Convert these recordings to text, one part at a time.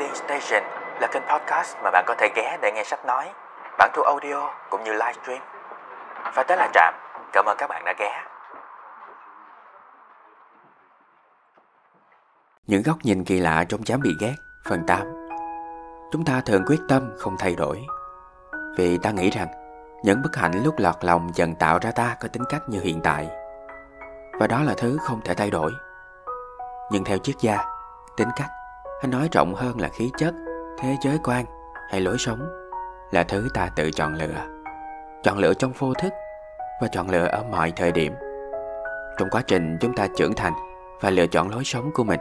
Reading Station là kênh podcast mà bạn có thể ghé để nghe sách nói, bản thu audio cũng như livestream. Và tới là Trạm, cảm ơn các bạn đã ghé. Những góc nhìn kỳ lạ trong chám bị ghét, phần 8 Chúng ta thường quyết tâm không thay đổi. Vì ta nghĩ rằng những bất hạnh lúc lọt lòng dần tạo ra ta có tính cách như hiện tại. Và đó là thứ không thể thay đổi. Nhưng theo triết gia, tính cách hay nói rộng hơn là khí chất, thế giới quan hay lối sống là thứ ta tự chọn lựa. Chọn lựa trong vô thức và chọn lựa ở mọi thời điểm. Trong quá trình chúng ta trưởng thành và lựa chọn lối sống của mình,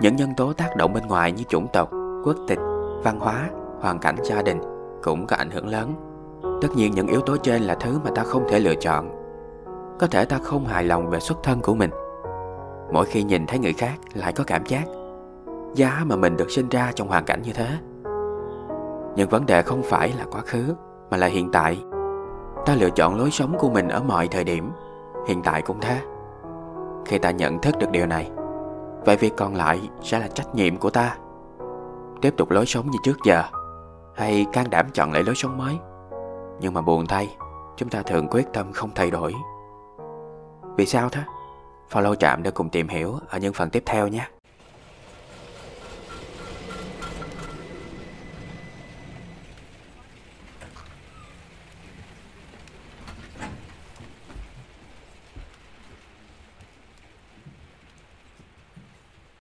những nhân tố tác động bên ngoài như chủng tộc, quốc tịch, văn hóa, hoàn cảnh gia đình cũng có ảnh hưởng lớn. Tất nhiên những yếu tố trên là thứ mà ta không thể lựa chọn. Có thể ta không hài lòng về xuất thân của mình. Mỗi khi nhìn thấy người khác lại có cảm giác giá mà mình được sinh ra trong hoàn cảnh như thế. Nhưng vấn đề không phải là quá khứ, mà là hiện tại. Ta lựa chọn lối sống của mình ở mọi thời điểm. Hiện tại cũng thế. Khi ta nhận thức được điều này, vậy việc còn lại sẽ là trách nhiệm của ta. Tiếp tục lối sống như trước giờ, hay can đảm chọn lại lối sống mới. Nhưng mà buồn thay, chúng ta thường quyết tâm không thay đổi. Vì sao thế? Follow trạm để cùng tìm hiểu ở những phần tiếp theo nhé.